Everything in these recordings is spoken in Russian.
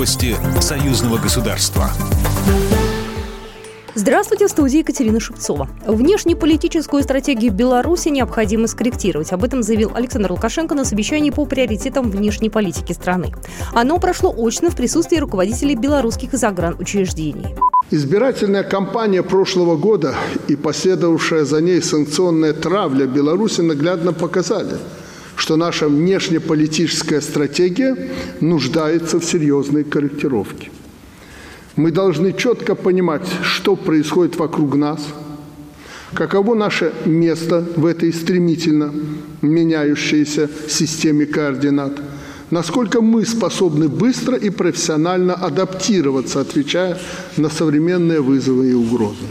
Новости союзного государства. Здравствуйте, в студии Екатерина Шевцова. Внешнеполитическую стратегию Беларуси необходимо скорректировать. Об этом заявил Александр Лукашенко на совещании по приоритетам внешней политики страны. Оно прошло очно в присутствии руководителей белорусских загранучреждений. Избирательная кампания прошлого года и последовавшая за ней санкционная травля Беларуси наглядно показали, что наша внешнеполитическая стратегия нуждается в серьезной корректировке. Мы должны четко понимать, что происходит вокруг нас, каково наше место в этой стремительно меняющейся системе координат, насколько мы способны быстро и профессионально адаптироваться, отвечая на современные вызовы и угрозы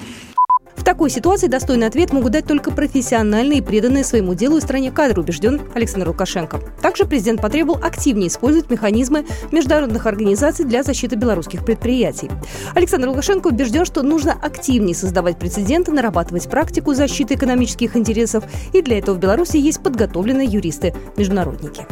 такой ситуации достойный ответ могут дать только профессиональные и преданные своему делу и стране кадры, убежден Александр Лукашенко. Также президент потребовал активнее использовать механизмы международных организаций для защиты белорусских предприятий. Александр Лукашенко убежден, что нужно активнее создавать прецеденты, нарабатывать практику защиты экономических интересов, и для этого в Беларуси есть подготовленные юристы-международники.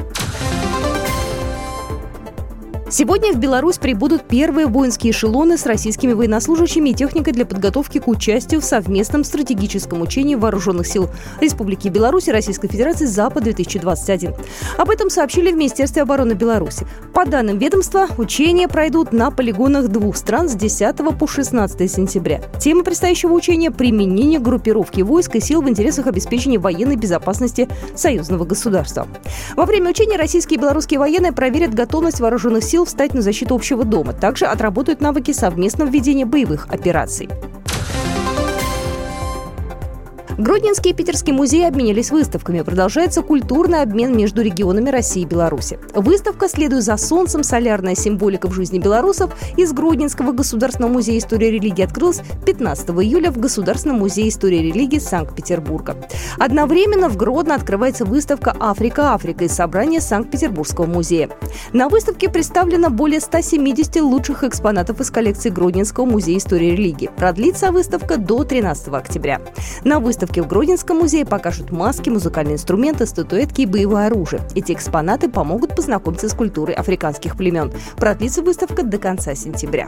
Сегодня в Беларусь прибудут первые воинские эшелоны с российскими военнослужащими и техникой для подготовки к участию в совместном стратегическом учении Вооруженных сил Республики Беларусь и Российской Федерации «Запад-2021». Об этом сообщили в Министерстве обороны Беларуси. По данным ведомства, учения пройдут на полигонах двух стран с 10 по 16 сентября. Тема предстоящего учения – применение группировки войск и сил в интересах обеспечения военной безопасности союзного государства. Во время учения российские и белорусские военные проверят готовность вооруженных сил сил встать на защиту общего дома. Также отработают навыки совместного ведения боевых операций. Гродненский и Питерский музеи обменялись выставками. Продолжается культурный обмен между регионами России и Беларуси. Выставка «Следуй за солнцем. Солярная символика в жизни белорусов» из Гродненского государственного музея истории и религии открылась 15 июля в Государственном музее истории и религии Санкт-Петербурга. Одновременно в Гродно открывается выставка «Африка. Африка» из собрания Санкт-Петербургского музея. На выставке представлено более 170 лучших экспонатов из коллекции Гродненского музея истории и религии. Продлится выставка до 13 октября. На выставке выставке в Гродненском музее покажут маски, музыкальные инструменты, статуэтки и боевое оружие. Эти экспонаты помогут познакомиться с культурой африканских племен. Продлится выставка до конца сентября.